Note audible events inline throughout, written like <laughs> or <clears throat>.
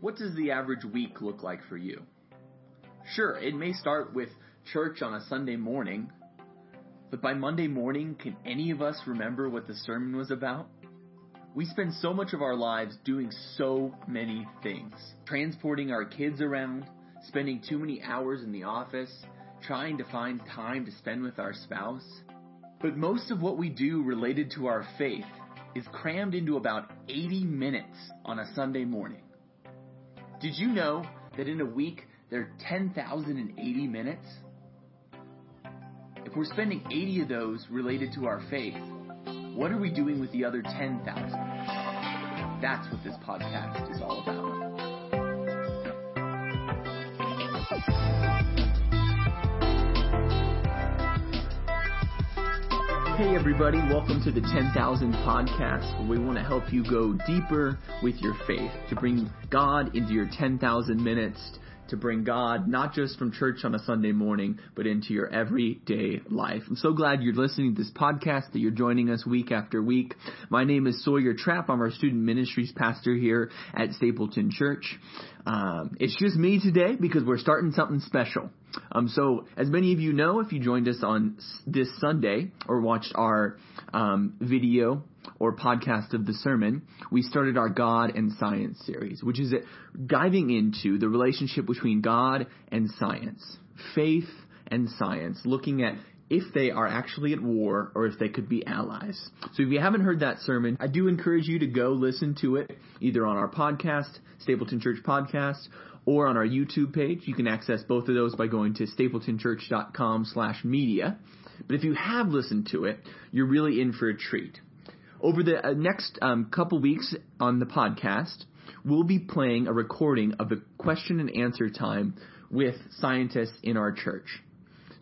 What does the average week look like for you? Sure, it may start with church on a Sunday morning, but by Monday morning, can any of us remember what the sermon was about? We spend so much of our lives doing so many things. Transporting our kids around, spending too many hours in the office, trying to find time to spend with our spouse. But most of what we do related to our faith is crammed into about 80 minutes on a Sunday morning. Did you know that in a week there are 10,080 minutes? If we're spending 80 of those related to our faith, what are we doing with the other 10,000? That's what this podcast is all about. Hey everybody, welcome to the 10,000 podcast we want to help you go deeper with your faith, to bring God into your 10,000 minutes, to bring God not just from church on a Sunday morning, but into your everyday life. I'm so glad you're listening to this podcast, that you're joining us week after week. My name is Sawyer Trapp. I'm our student ministries pastor here at Stapleton Church. Um, it's just me today because we're starting something special. Um, so, as many of you know, if you joined us on this Sunday or watched our um, video or podcast of the sermon, we started our God and Science series, which is diving into the relationship between God and science, faith and science, looking at if they are actually at war or if they could be allies. So if you haven't heard that sermon, I do encourage you to go listen to it either on our podcast, Stapleton Church Podcast, or on our YouTube page. You can access both of those by going to stapletonchurch.com slash media. But if you have listened to it, you're really in for a treat. Over the uh, next um, couple weeks on the podcast, we'll be playing a recording of the question and answer time with scientists in our church.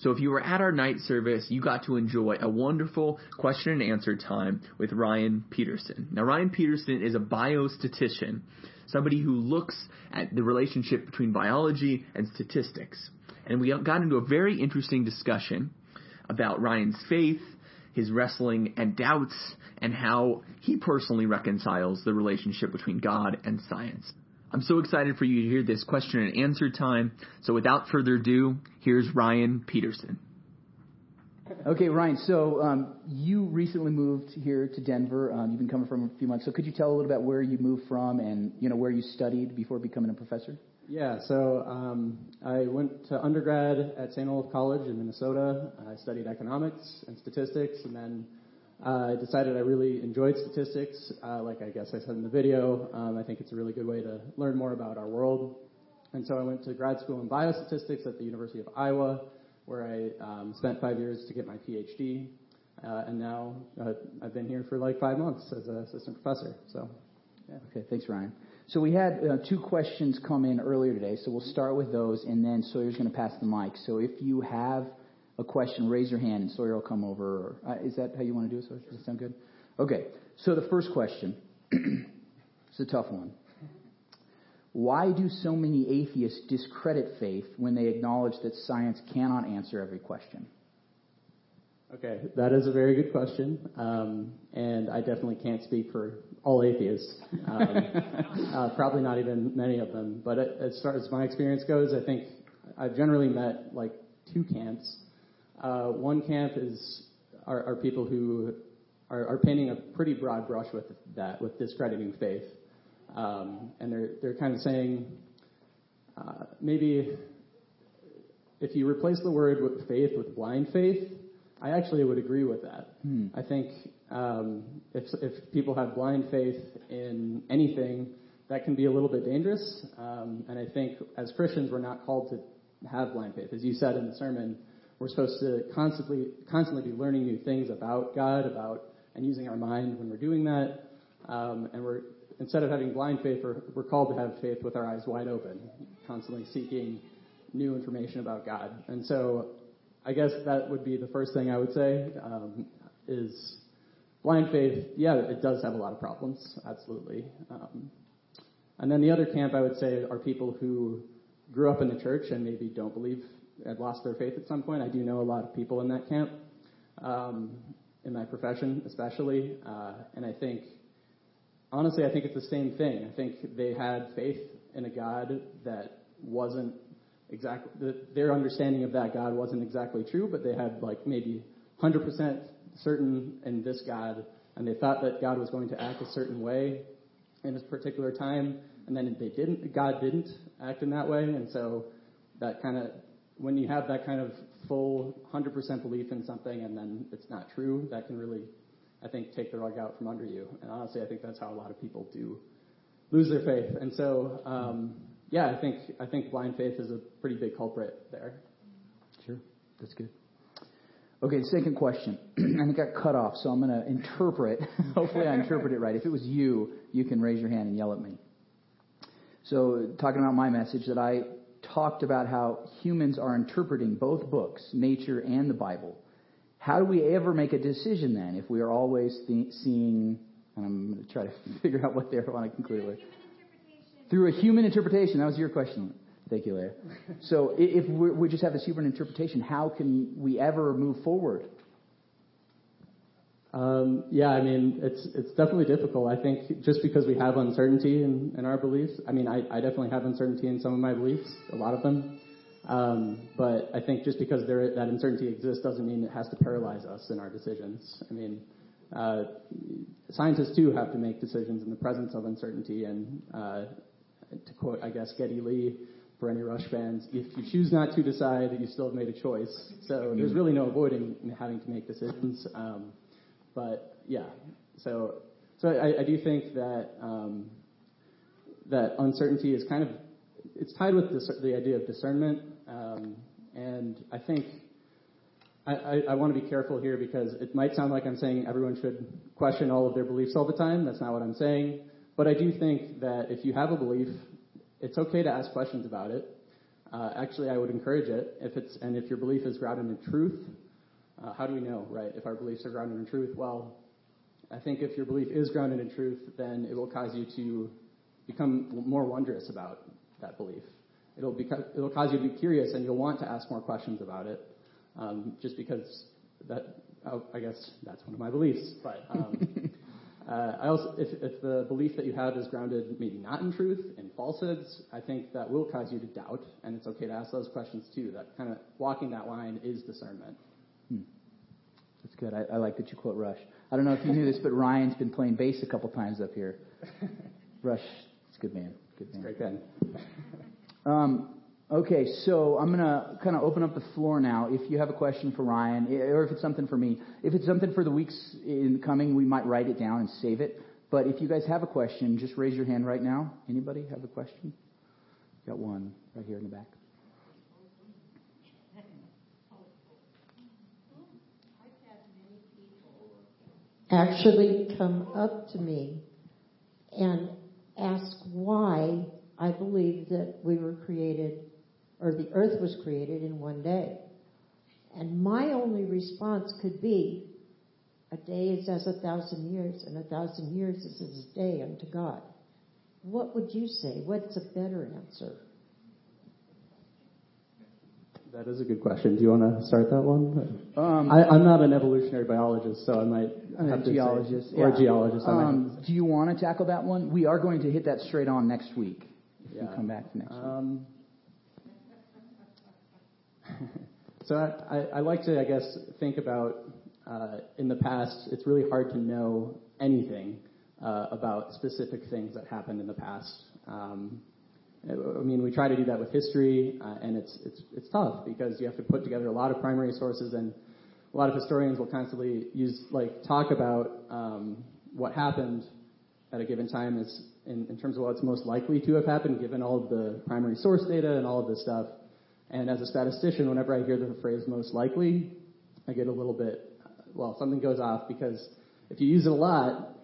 So if you were at our night service, you got to enjoy a wonderful question and answer time with Ryan Peterson. Now, Ryan Peterson is a biostatistician, somebody who looks at the relationship between biology and statistics. And we got into a very interesting discussion about Ryan's faith, his wrestling and doubts, and how he personally reconciles the relationship between God and science. I'm so excited for you to hear this question and answer time. So without further ado, here's Ryan Peterson. Okay, Ryan. So um, you recently moved here to Denver. Um, you've been coming from a few months. So could you tell a little bit about where you moved from and you know where you studied before becoming a professor? Yeah. So um, I went to undergrad at St. Olaf College in Minnesota. I studied economics and statistics, and then uh, I decided I really enjoyed statistics. Uh, like I guess I said in the video, um, I think it's a really good way to learn more about our world. And so I went to grad school in biostatistics at the University of Iowa, where I um, spent five years to get my PhD. Uh, and now uh, I've been here for like five months as an assistant professor. So, yeah. Okay, thanks, Ryan. So we had uh, two questions come in earlier today, so we'll start with those, and then Sawyer's going to pass the mic. So if you have a question, raise your hand and Sawyer will come over. Uh, is that how you want to do it, Sawyer? Does that sound good? Okay. So the first question, <clears throat> it's a tough one. Why do so many atheists discredit faith when they acknowledge that science cannot answer every question? Okay, that is a very good question, um, and I definitely can't speak for all atheists. Um, <laughs> uh, probably not even many of them. But as far as my experience goes, I think I've generally met like two camps. Uh, one camp is are, are people who are, are, painting a pretty broad brush with that, with discrediting faith, um, and they're they're kind of saying uh, maybe if you replace the word with faith with blind faith, I actually would agree with that. Hmm. I think um, if if people have blind faith in anything, that can be a little bit dangerous. Um, and I think as Christians, we're not called to have blind faith, as you said in the sermon. We're supposed to constantly, constantly be learning new things about God, about and using our mind when we're doing that. Um, and we're instead of having blind faith, we're, we're called to have faith with our eyes wide open, constantly seeking new information about God. And so, I guess that would be the first thing I would say um, is blind faith. Yeah, it does have a lot of problems, absolutely. Um, and then the other camp I would say are people who grew up in the church and maybe don't believe had lost their faith at some point. I do know a lot of people in that camp, um, in my profession especially, uh, and I think honestly, I think it's the same thing. I think they had faith in a God that wasn't exactly their understanding of that God wasn't exactly true, but they had like maybe 100% certain in this God, and they thought that God was going to act a certain way in this particular time, and then they didn't. God didn't act in that way, and so that kind of when you have that kind of full 100% belief in something and then it's not true, that can really, I think, take the rug out from under you. And honestly, I think that's how a lot of people do lose their faith. And so, um, yeah, I think I think blind faith is a pretty big culprit there. Sure, that's good. Okay, second question. <clears throat> and it got cut off, so I'm going to interpret. <laughs> Hopefully, I interpret it right. If it was you, you can raise your hand and yell at me. So, talking about my message, that I talked about how humans are interpreting both books, nature and the Bible. How do we ever make a decision then if we are always th- seeing? And I'm going to try to <laughs> figure out what they want to conclude with. Through a human interpretation. That was your question. Thank you, Leah. So if we just have this human interpretation, how can we ever move forward? Um, yeah, I mean, it's it's definitely difficult. I think just because we have uncertainty in, in our beliefs. I mean, I, I definitely have uncertainty in some of my beliefs, a lot of them. Um, but I think just because that uncertainty exists doesn't mean it has to paralyze us in our decisions. I mean, uh, scientists too have to make decisions in the presence of uncertainty. And uh, to quote, I guess, Geddy Lee, for any Rush fans, if you choose not to decide, you still have made a choice. So there's really no avoiding having to make decisions. Um, but yeah, so so I, do think that um, that uncertainty is kind of it's tied with the idea of discernment, and I think I want to be careful here because it might sound like I'm saying everyone should question all of their beliefs all the time. That's not what I'm saying. But I do think that if you have a belief it's okay to ask questions about it. Uh, actually, I would encourage it if it's and if your belief is grounded in truth. Uh, how do we know, right? If our beliefs are grounded in truth, well, I think if your belief is grounded in truth, then it will cause you to become more wondrous about that belief. It'll, beca- it'll cause you to be curious, and you'll want to ask more questions about it, um, just because that. Oh, I guess that's one of my beliefs, but. Um, <laughs> Uh, I also, if, if the belief that you have is grounded maybe not in truth, in falsehoods, I think that will cause you to doubt, and it's okay to ask those questions too. That kind of walking that line is discernment. Hmm. That's good. I, I, like that you quote Rush. I don't know if you knew this, but Ryan's been playing bass a couple times up here. <laughs> Rush, it's a good man. Good man. Great band. Um, Okay, so I'm going to kind of open up the floor now. If you have a question for Ryan, or if it's something for me, if it's something for the weeks in coming, we might write it down and save it. But if you guys have a question, just raise your hand right now. Anybody have a question? Got one right here in the back. Actually, come up to me and ask why I believe that we were created or the earth was created in one day. And my only response could be, a day is as a thousand years, and a thousand years is as a day unto God. What would you say? What's a better answer? That is a good question. Do you want to start that one? Um, I, am not an evolutionary biologist, so I might have to geologist say, or a geologist. Um, do you want to tackle that one? We are going to hit that straight on next week. If yeah. you come back next um, week. <laughs> so I, I, like to, I guess, think about uh, in the past. It's really hard to know anything uh, about specific things that happened in the past. Um, I mean, we try to do that with history, uh, and it's it's it's tough because you have to put together a lot of primary sources, and a lot of historians will constantly use like talk about um, what happened at a given time as in, terms of what's most likely to have happened, given all of the primary source data and all of this stuff. And as a statistician, whenever I hear the phrase most likely, I get a little bit, well, something goes off because if you use it a lot,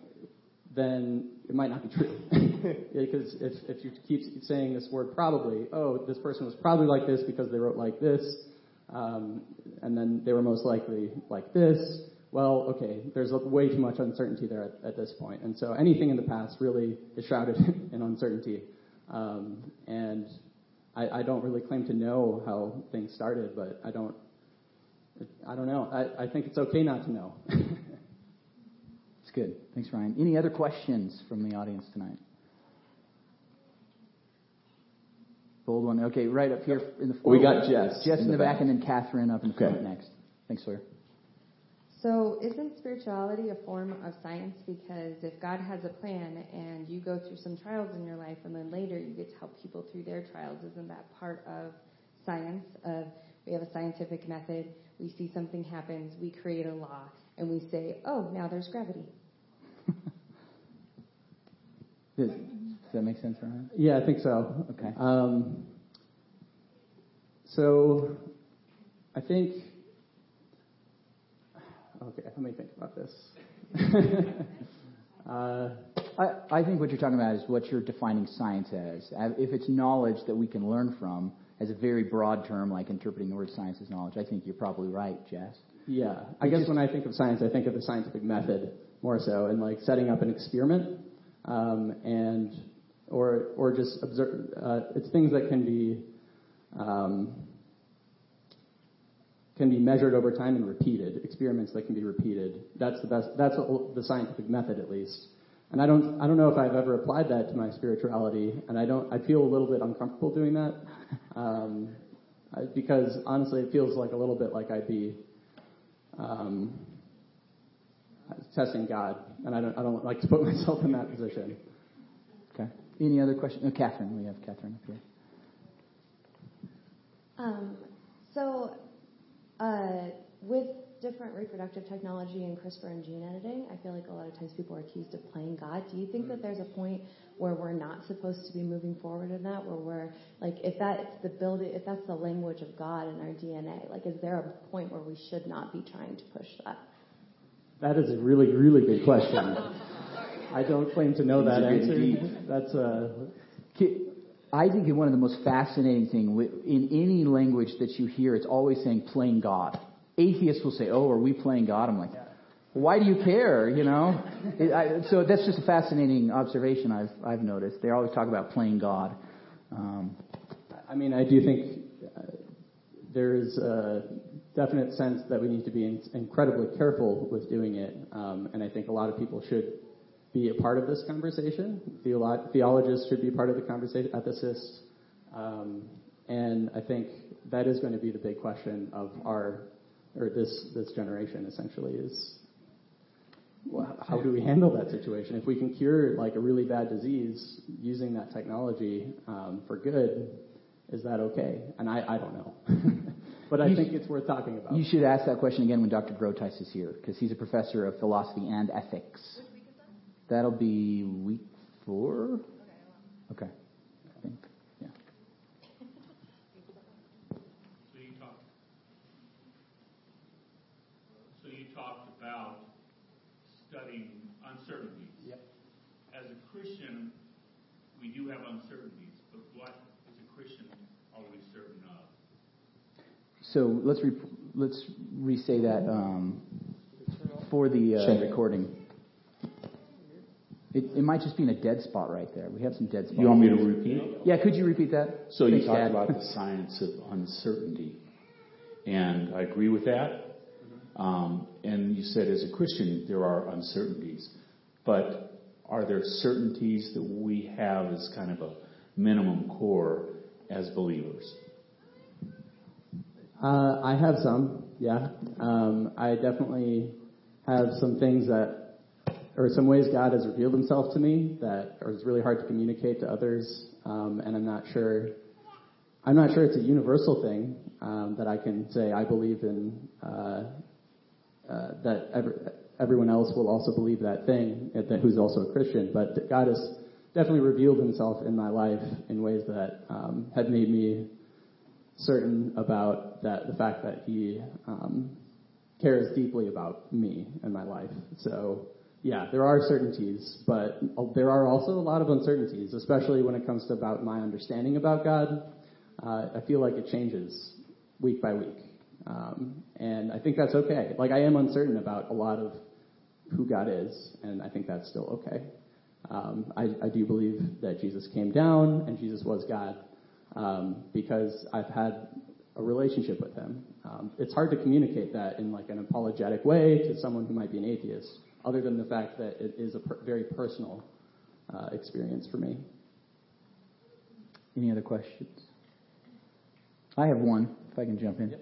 then it might not be true. <laughs> because if, if you keep saying this word probably, oh, this person was probably like this because they wrote like this, um, and then they were most likely like this, well, okay, there's way too much uncertainty there at, at, this point. And so anything in the past really is shrouded <laughs> in uncertainty. Um, and I, I don't really claim to know how things started, but I don't. I don't know. I, I think it's okay not to know. <laughs> It's good. Thanks, Ryan. Any other questions from the audience tonight? Bold one. Okay, right up here in the. Front. We got Jess Jess in, in the, back, back. and then Catherine up in the front next. Thanks, Sawyer. So, isn't spirituality a form of science? Because if God has a plan and you go through some trials in your life and then later you get to help people through their trials, isn't that part of science? Of we have a scientific method, we see something happens, we create a law, and we say, oh, now there's gravity. <laughs> Does, does that make sense, Ryan? Yeah, I think so. Okay. Um, so, I think. Okay, let me think about this. <laughs> uh, I, I think what you're talking about is what you're defining science as. Uh, If it's knowledge that we can learn from, as a very broad term, like interpreting the word science as knowledge, I think you're probably right, Jess. yeah, I guess when I think of science, I think of the scientific method more so, and like setting up an experiment, um, and or or just observe. Uh, it's things that can be um, can be measured over time and repeated. Experiments that can be repeated. That's the best. That's the scientific method, at least. And I don't I don't know if I've ever applied that to my spirituality, and I don't. I feel a little bit uncomfortable doing that, <laughs> um, I, because honestly, it feels like a little bit like I'd be um, testing God, and I don't I don't like to put <laughs> myself in that position. Okay. Any other questions? No, Catherine. We have Catherine up here. Um, so, with different reproductive technology and CRISPR and gene editing, I feel like a lot of times people are accused of playing God. Do you think that there's a point where we're not supposed to be moving forward in that, where we're like, if that's the building, if that's the language of God in our DNA, like, is there a point where we should not be trying to push that? That is a really really good question. <laughs> I don't claim to know that answer. good That's uh, Ki- I think one of the most fascinating thing wi- in any language that you hear, it's always saying playing God. Atheists will say, "Oh, are we playing God?" I'm like, "Why do you care?" You know. It, I, so that's just a fascinating observation I've I've noticed. They always talk about playing God. Um, I mean, I do think uh, there is a definite sense that we need to be in, incredibly careful with doing it, um, and I think a lot of people should be a part of this conversation. Theolo- theologists should be part of the conversation, ethicists, um, and I think that is going to be the big question of our or this this generation essentially is well, how do we handle that situation? If we can cure like a really bad disease using that technology um, for good, is that okay? And I, I don't know, <laughs> but I You think sh- it's worth talking about. you should ask that question again when Dr. Groteis is here, because he's a professor of philosophy and ethics. That'll be week four. Okay. I think. Yeah. So you talked, so you talked about studying uncertainties. Yep. As a Christian, we do have uncertainties, but what is a Christian always certain of? So let's re- let's re-say that um, for the uh, Check. recording. It, it might just be in a dead spot right there. We have some dead spots. You want me to repeat? Yeah, could you repeat that? So you talked Dad. about the <laughs> science of uncertainty, and I agree with that. Um, and you said as a Christian there are uncertainties, but are there certainties that we have as kind of a minimum core as believers? Uh, I have some, yeah. Um, I definitely have some things that, or some ways God has revealed Himself to me that are really hard to communicate to others, um, and I'm not sure. I'm not sure it's a universal thing um, that I can say I believe in. Uh, uh, that every, everyone else will also believe that thing, that who's also a Christian. But God has definitely revealed Himself in my life in ways that um, have made me certain about that the fact that he um, cares deeply about me and my life. So yeah, there are certainties, but there are also a lot of uncertainties, especially when it comes to about my understanding about God. Uh, I feel like it changes week by week, um, and I think that's okay. Like I am uncertain about a lot of who God is, and I think that's still okay. Um, I, I do believe that Jesus came down and Jesus was God um, because I've had a relationship with him. Um, it's hard to communicate that in like an apologetic way to someone who might be an atheist, other than the fact that it is a per- very personal uh, experience for me. Any other questions? I have one, if I can jump in.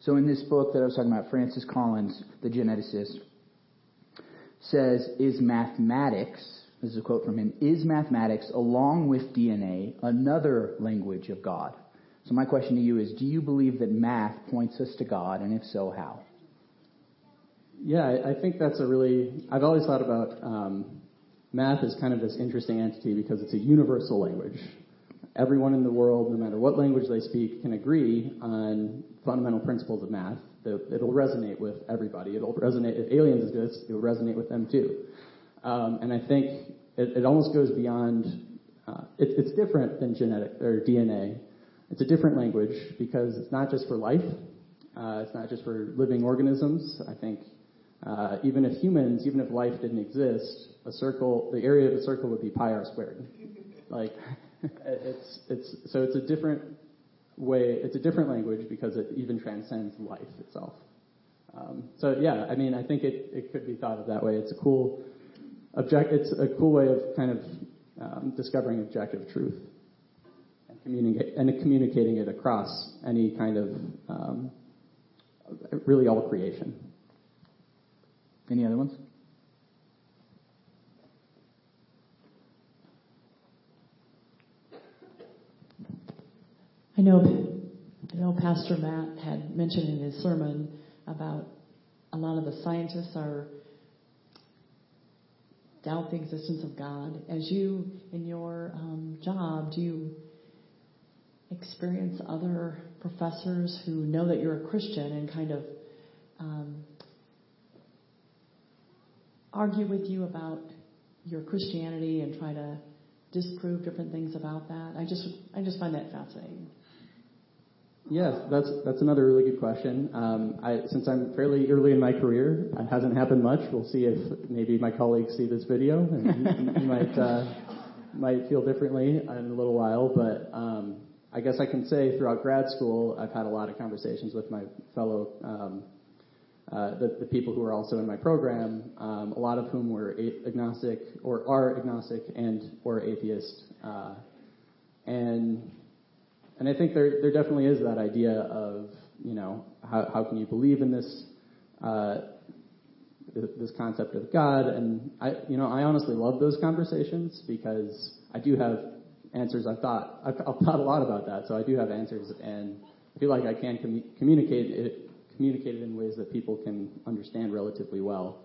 So in this book that I was talking about, Francis Collins, the geneticist, says, is mathematics, this is a quote from him, is mathematics, along with DNA, another language of God? So my question to you is, do you believe that math points us to God, and if so, how? Yeah, I, think that's a really, I've always thought about um, math as kind of this interesting entity because it's a universal language. Everyone in the world, no matter what language they speak, can agree on fundamental principles of math. It'll resonate with everybody. It'll resonate, if aliens exist, it'll resonate with them too. Um, and I think it, it almost goes beyond, uh, it, it's different than genetic, or DNA. It's a different language because it's not just for life. Uh, it's not just for living organisms. I think uh, even if humans, even if life didn't exist, a circle, the area of a circle would be pi r squared. <laughs> Like, it's it's so it's a different way. It's a different language because it even transcends life itself. Um, so yeah, I mean, I think it it could be thought of that way. It's a cool object. It's a cool way of kind of um, discovering objective truth and communicate and communicating it across any kind of um, really all creation. Any other ones? I know, I know Pastor Matt had mentioned in his sermon about a lot of the scientists are doubt the existence of God. As you, in your um, job, do you experience other professors who know that you're a Christian and kind of um, argue with you about your Christianity and try to disprove different things about that? I just I just find that fascinating. Yes, that's that's another really good question. Um, I, since I'm fairly early in my career, it hasn't happened much. We'll see if maybe my colleagues see this video and you, <laughs> might uh, might feel differently in a little while. But um, I guess I can say throughout grad school, I've had a lot of conversations with my fellow um, the, the, people who are also in my program, um, a lot of whom were agnostic or are agnostic and or atheist, uh, and and I think there there definitely is that idea of you know how how can you believe in this uh, this concept of God, and I you know I honestly love those conversations because I do have answers. I've thought I've, I've thought a lot about that, so I do have answers, and I feel like I can com- communicate it communicated in ways that people can understand relatively well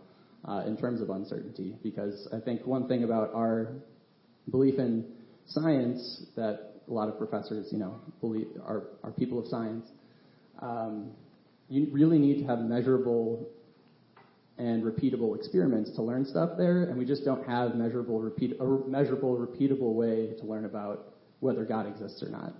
uh, in terms of uncertainty. Because I think one thing about our belief in science that a lot of professors, you know, believe are, are people of science. Um, you really need to have measurable and repeatable experiments to learn stuff there, and we just don't have measurable, repeat, a measurable, repeatable way to learn about whether God exists or not.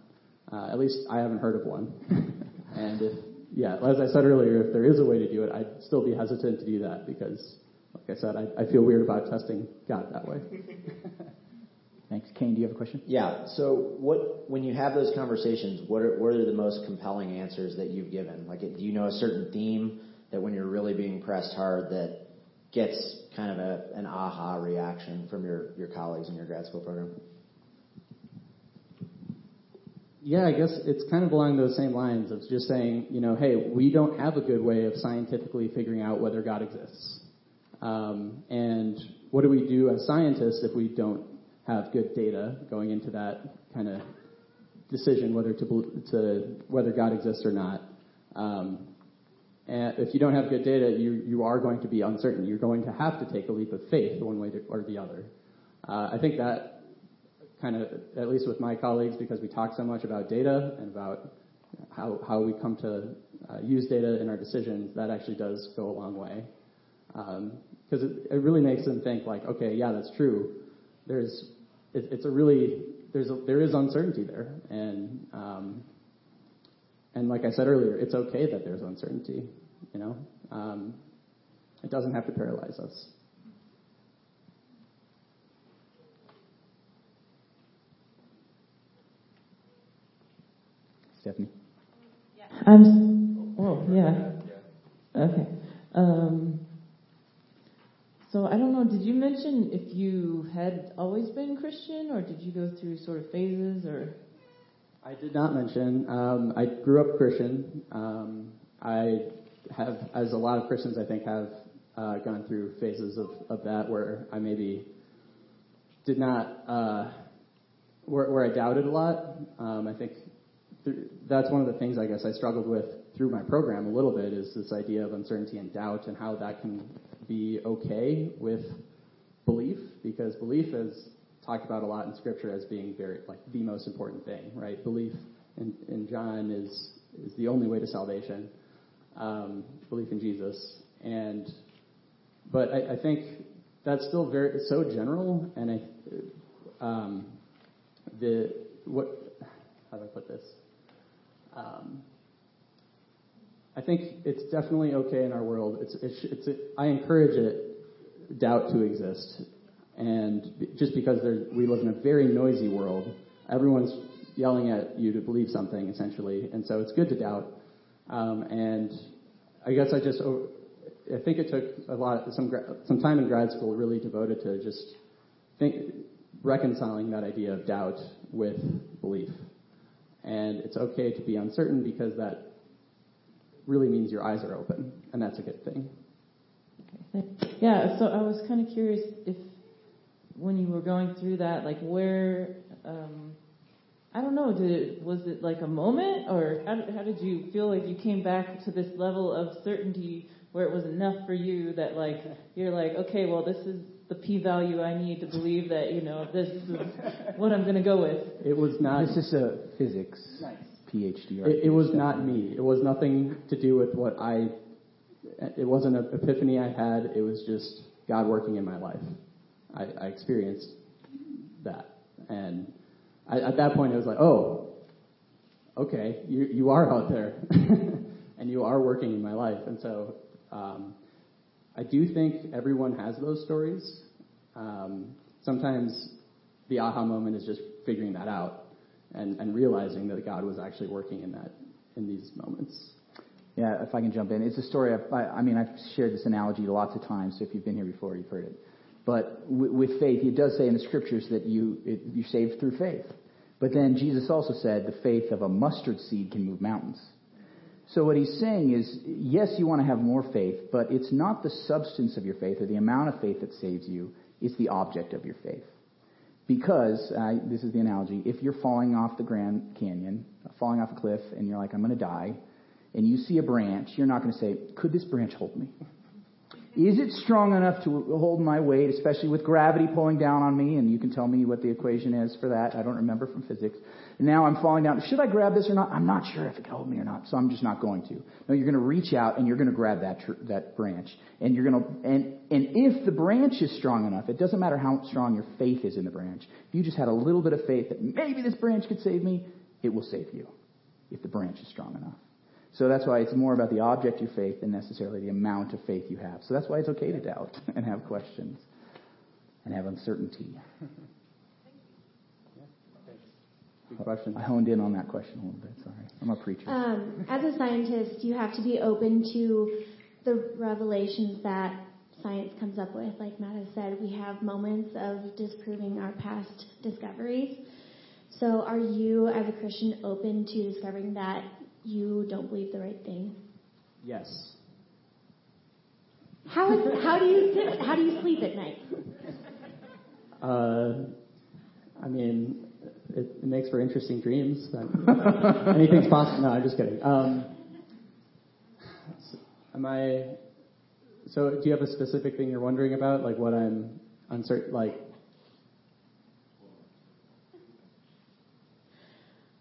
Uh, at least I haven't heard of one. <laughs> and if yeah, as I said earlier, if there is a way to do it, I'd still be hesitant to do that because, like I said, I, I feel weird about testing God that way. <laughs> Thanks. Kane, do you have a question? Yeah. So, what when you have those conversations, what are, what are the most compelling answers that you've given? Like, do you know a certain theme that when you're really being pressed hard that gets kind of a, an aha reaction from your, your colleagues in your grad school program? Yeah, I guess it's kind of along those same lines of just saying, you know, hey, we don't have a good way of scientifically figuring out whether God exists. Um, and what do we do as scientists if we don't have good data going into that kind of decision whether to, to whether God exists or not? Um, and if you don't have good data, you you are going to be uncertain. You're going to have to take a leap of faith one way or the other. Uh, I think that kind of, at least with my colleagues, because we talk so much about data and about how, how we come to uh, use data in our decisions, that actually does go a long way. Because um, it, it really makes them think like, okay, yeah, that's true. There's, it, it's a really, there's a, there is uncertainty there, and um, and like I said earlier, it's okay that there's uncertainty. You know, um, it doesn't have to paralyze us. Stephanie? I'm, oh, yeah. Okay. Um, so I don't know, did you mention if you had always been Christian or did you go through sort of phases or? I did not mention. Um, I grew up Christian. Um, I have, as a lot of Christians, I think, have uh, gone through phases of, of that where I maybe did not, uh, where, where I doubted a lot. Um, I think th- that's one of the things I guess I struggled with through my program a little bit is this idea of uncertainty and doubt and how that can be okay with belief because belief is talked about a lot in scripture as being very like the most important thing, right? Belief in, in John is is the only way to salvation. Um, belief in Jesus, and but I, I think that's still very so general, and I um, the what how do I put this? Um, I think it's definitely okay in our world. It's, it's, it's it, I encourage it, doubt to exist, and just because we live in a very noisy world, everyone's yelling at you to believe something essentially, and so it's good to doubt. Um, and I guess I just I think it took a lot some some time in grad school really devoted to just think, reconciling that idea of doubt with belief. And it's okay to be uncertain because that really means your eyes are open, and that's a good thing. Okay. Yeah, so I was kind of curious if when you were going through that, like where, um, I don't know, did it, was it like a moment, or how how did you feel like you came back to this level of certainty where it was enough for you that like you're like, okay, well this is the p value I need to believe that you know this is what I'm going to go with. It was not. This is a physics. Nice. PhD. Right? It, it was not me. It was nothing to do with what I. It wasn't an epiphany I had. It was just God working in my life. I, I experienced that, and I, at that point, it was like, oh, okay, you you are out there, <laughs> and you are working in my life, and so um, I do think everyone has those stories. Um, sometimes the aha moment is just figuring that out and, and realizing that God was actually working in that in these moments. Yeah, if I can jump in, it's a story. I've, I, I mean, I've shared this analogy lots of times. So if you've been here before, you've heard it. But with, with faith, it does say in the scriptures that you it, you're saved through faith. But then Jesus also said the faith of a mustard seed can move mountains. So what he's saying is, yes, you want to have more faith, but it's not the substance of your faith or the amount of faith that saves you. It's the object of your faith. Because, uh, this is the analogy, if you're falling off the Grand Canyon, falling off a cliff, and you're like, I'm going to die, and you see a branch, you're not going to say, could this branch hold me? Is it strong enough to hold my weight, especially with gravity pulling down on me? And you can tell me what the equation is for that. I don't remember from physics. Now I'm falling down. Should I grab this or not? I'm not sure if it can hold me or not, so I'm just not going to. No, you're going to reach out and you're going to grab that tr- that branch, and you're going to and and if the branch is strong enough, it doesn't matter how strong your faith is in the branch. If you just had a little bit of faith that maybe this branch could save me, it will save you if the branch is strong enough. So that's why it's more about the object of faith than necessarily the amount of faith you have. So that's why it's okay to doubt <laughs> and have questions and have uncertainty. <laughs> Good question. I honed in on that question a little bit. Sorry, I'm a preacher. Um, as a scientist, you have to be open to the revelations that science comes up with. Like Matt has said, we have moments of disproving our past discoveries. So, are you, as a Christian, open to discovering that you don't believe the right thing? Yes. How, is, how do you how do you sleep at night? Uh, I mean, it, it makes for interesting dreams. <laughs> Anything's possible. No, I'm just kidding. Um, am I? So, do you have a specific thing you're wondering about, like what I'm uncertain, like?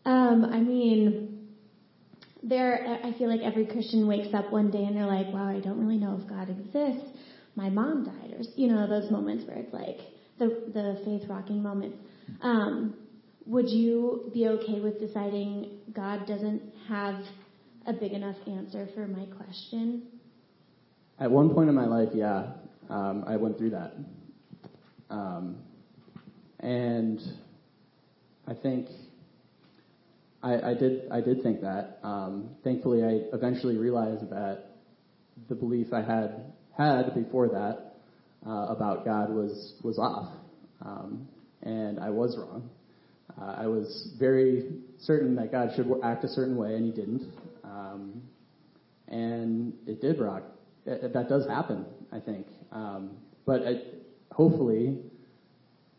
Um, I mean, there, I feel like every Christian wakes up one day and they're like, wow, I don't really know if God exists. My mom died, or, you know, those moments where it's like the, the faith rocking moments. Um, would you be okay with deciding God doesn't have a big enough answer for my question? At one point in my life, yeah, um, I went through that. Um, and I think I, I did I did think that. Um, thankfully, I eventually realized that the belief I had had before that uh, about God was was off, um, and I was wrong. Uh, I was very certain that God should act a certain way, and He didn't. Um, and it did rock. It, that does happen, I think. Um, but it, hopefully,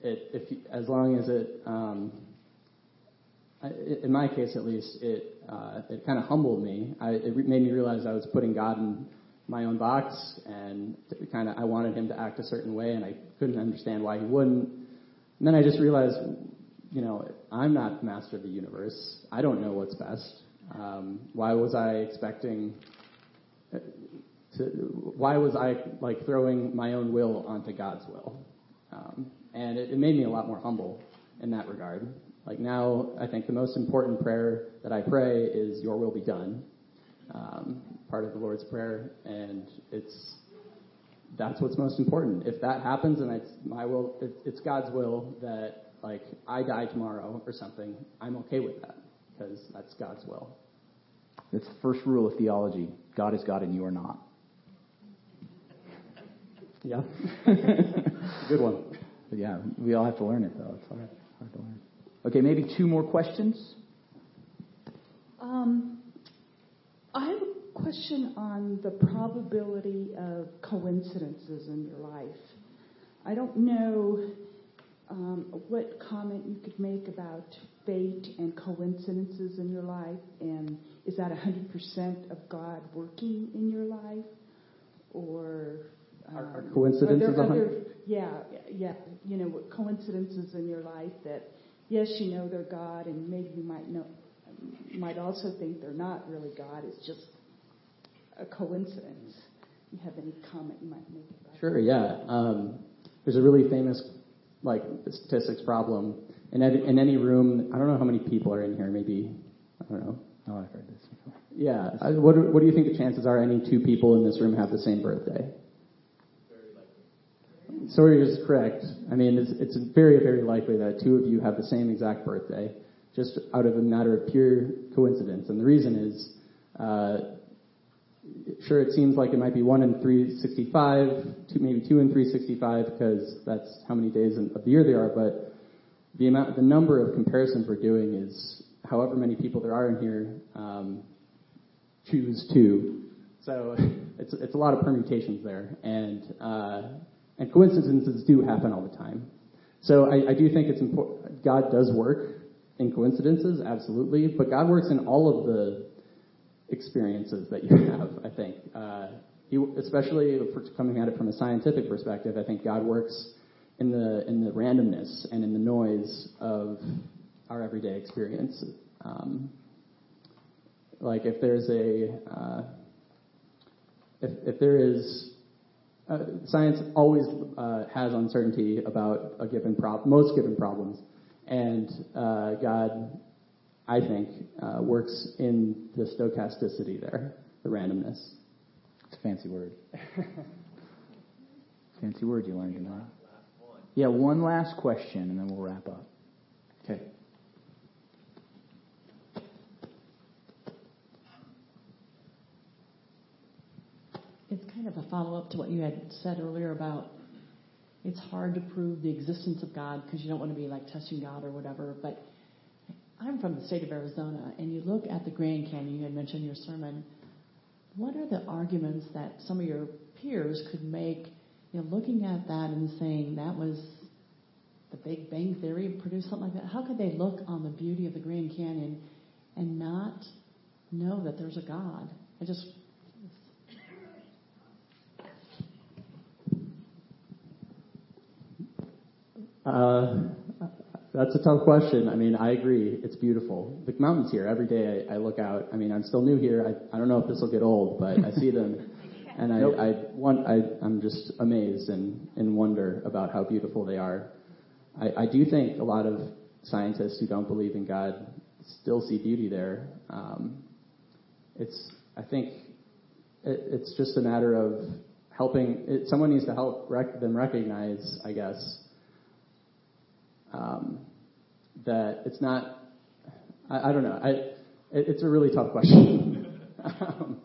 it, if as long as it, um, in my case at least, it uh, it kind of humbled me. I, it made me realize I was putting God in my own box, and kind of I wanted Him to act a certain way, and I couldn't understand why He wouldn't. And then I just realized, you know, I'm not the master of the universe. I don't know what's best. Um, why was I expecting? Uh, to, why was I like throwing my own will onto God's will? Um, and it, it made me a lot more humble in that regard. Like now, I think the most important prayer that I pray is "Your will be done." Um, part of the Lord's prayer, and it's that's what's most important. If that happens, and it's my will, it's God's will that like I die tomorrow or something, I'm okay with that because that's God's will. That's the first rule of theology: God is God, and you are not. Yeah, <laughs> <laughs> good one. But yeah, we all have to learn it though. It's hard, hard to learn. Okay, maybe two more questions. Um, I have a question on the probability of coincidences in your life. I don't know um, what comment you could make about fate and coincidences in your life, and is that 100% of God working in your life, or um, are, are coincidences? Are yeah, yeah, you know, coincidences in your life that yes, you know they're God, and maybe you might know, might also think they're not really God. It's just a coincidence. You have any comment you might make about Sure. That? Yeah. Um, there's a really famous like statistics problem. In, in any room, I don't know how many people are in here. Maybe I don't know. Oh, I've heard this before. Yeah. I, what, what do you think the chances are any two people in this room have the same birthday? Sawyer is correct. I mean, it's, it's very, very likely that two of you have the same exact birthday, just out of a matter of pure coincidence. And the reason is, uh, sure, it seems like it might be one in 365, two, maybe two in 365, because that's how many days of the year there are. But the amount, the number of comparisons we're doing is, however many people there are in here, um, choose two. So <laughs> it's it's a lot of permutations there, and uh, and coincidences do happen all the time. So I, I do think it's important. God does work in coincidences, absolutely, but God works in all of the experiences that you have. I think, uh, he, especially coming at it from a scientific perspective, I think God works in the in the randomness and in the noise of our everyday experience. Um, like if there's a uh, if if there is uh, science always uh, has uncertainty about a given problem, most given problems, and uh, God, I think, uh, works in the stochasticity there, the randomness. It's a fancy word. <laughs> fancy word you learned tonight. Yeah, one last question, and then we'll wrap up. Okay. Of a follow up to what you had said earlier about it's hard to prove the existence of God because you don't want to be like testing God or whatever. But I'm from the state of Arizona, and you look at the Grand Canyon, you had mentioned in your sermon. What are the arguments that some of your peers could make, you know, looking at that and saying that was the Big Bang Theory produced something like that? How could they look on the beauty of the Grand Canyon and not know that there's a God? I just Uh, that's a tough question. I mean, I agree. It's beautiful. The mountains here, every day I, I look out. I mean, I'm still new here. I, I don't know if this will get old, but I see them. <laughs> And I, nope. I want, I, I'm just amazed and in wonder about how beautiful they are. I, I do think a lot of scientists who don't believe in God still see beauty there. Um, it's, I think, it, it's just a matter of helping. It, someone needs to help rec- them recognize, I guess, um, that it's not. I, I don't know. I, it, it's a really tough question. <laughs> um,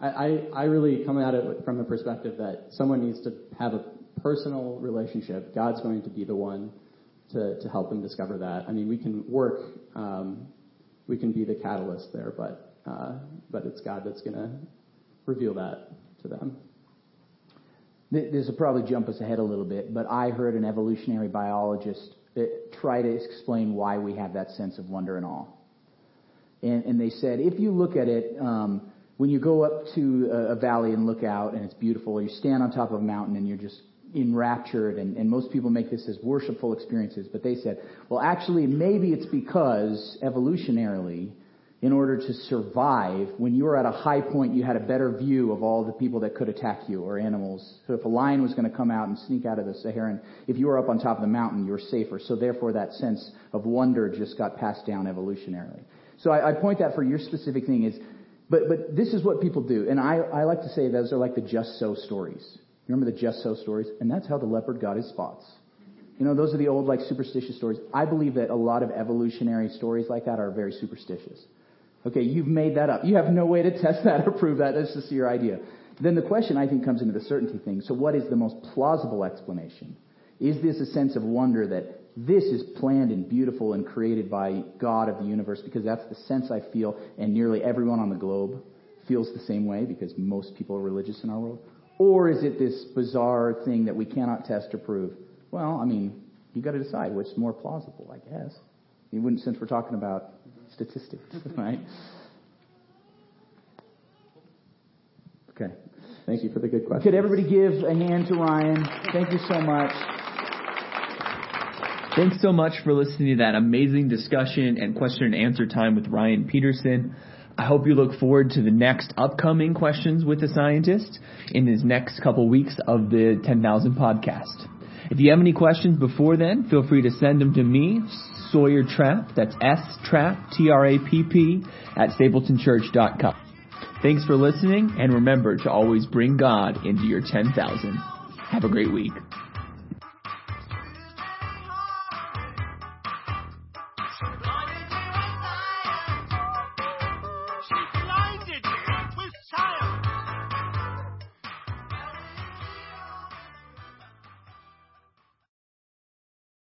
I, I, really come at it from the perspective that someone needs to have a personal relationship. God's going to be the one to, to help them discover that. I mean, we can work, um, we can be the catalyst there, but, uh, but it's God that's going to reveal that to them. This will probably jump us ahead a little bit, but I heard an evolutionary biologist uh, try to explain why we have that sense of wonder and awe. And, and they said, if you look at it, um, when you go up to a, a valley and look out and it's beautiful, or you stand on top of a mountain and you're just enraptured, and, and most people make this as worshipful experiences, but they said, well, actually, maybe it's because evolutionarily, in order to survive, when you were at a high point, you had a better view of all the people that could attack you or animals. So if a lion was going to come out and sneak out of the Saharan, if you were up on top of the mountain, you were safer. So therefore, that sense of wonder just got passed down evolutionarily. So I, I point that for your specific thing is, but but this is what people do, and I I like to say those are like the just so stories. You remember the just so stories, and that's how the leopard got his spots. You know, those are the old like superstitious stories. I believe that a lot of evolutionary stories like that are very superstitious. Okay, you've made that up. You have no way to test that or prove that. That's just your idea. Then the question, I think, comes into the certainty thing. So, what is the most plausible explanation? Is this a sense of wonder that this is planned and beautiful and created by God of the universe? Because that's the sense I feel, and nearly everyone on the globe feels the same way because most people are religious in our world. Or is it this bizarre thing that we cannot test or prove? Well, I mean, you've got to decide is more plausible, I guess. You wouldn't, since we're talking about statistics, <laughs> right? Okay. Thank you for the good question. Could everybody give a hand to Ryan? Thank you so much. Thanks so much for listening to that amazing discussion and question and answer time with Ryan Peterson. I hope you look forward to the next upcoming questions with the scientist in his next couple weeks of the 10,000 podcast. If you have any questions before then, feel free to send them to me, Sawyer Trapp, that's S Trapp, T-R-A-P-P, at stapletonchurch.com. Thanks for listening, and remember to always bring God into your 10,000. Have a great week.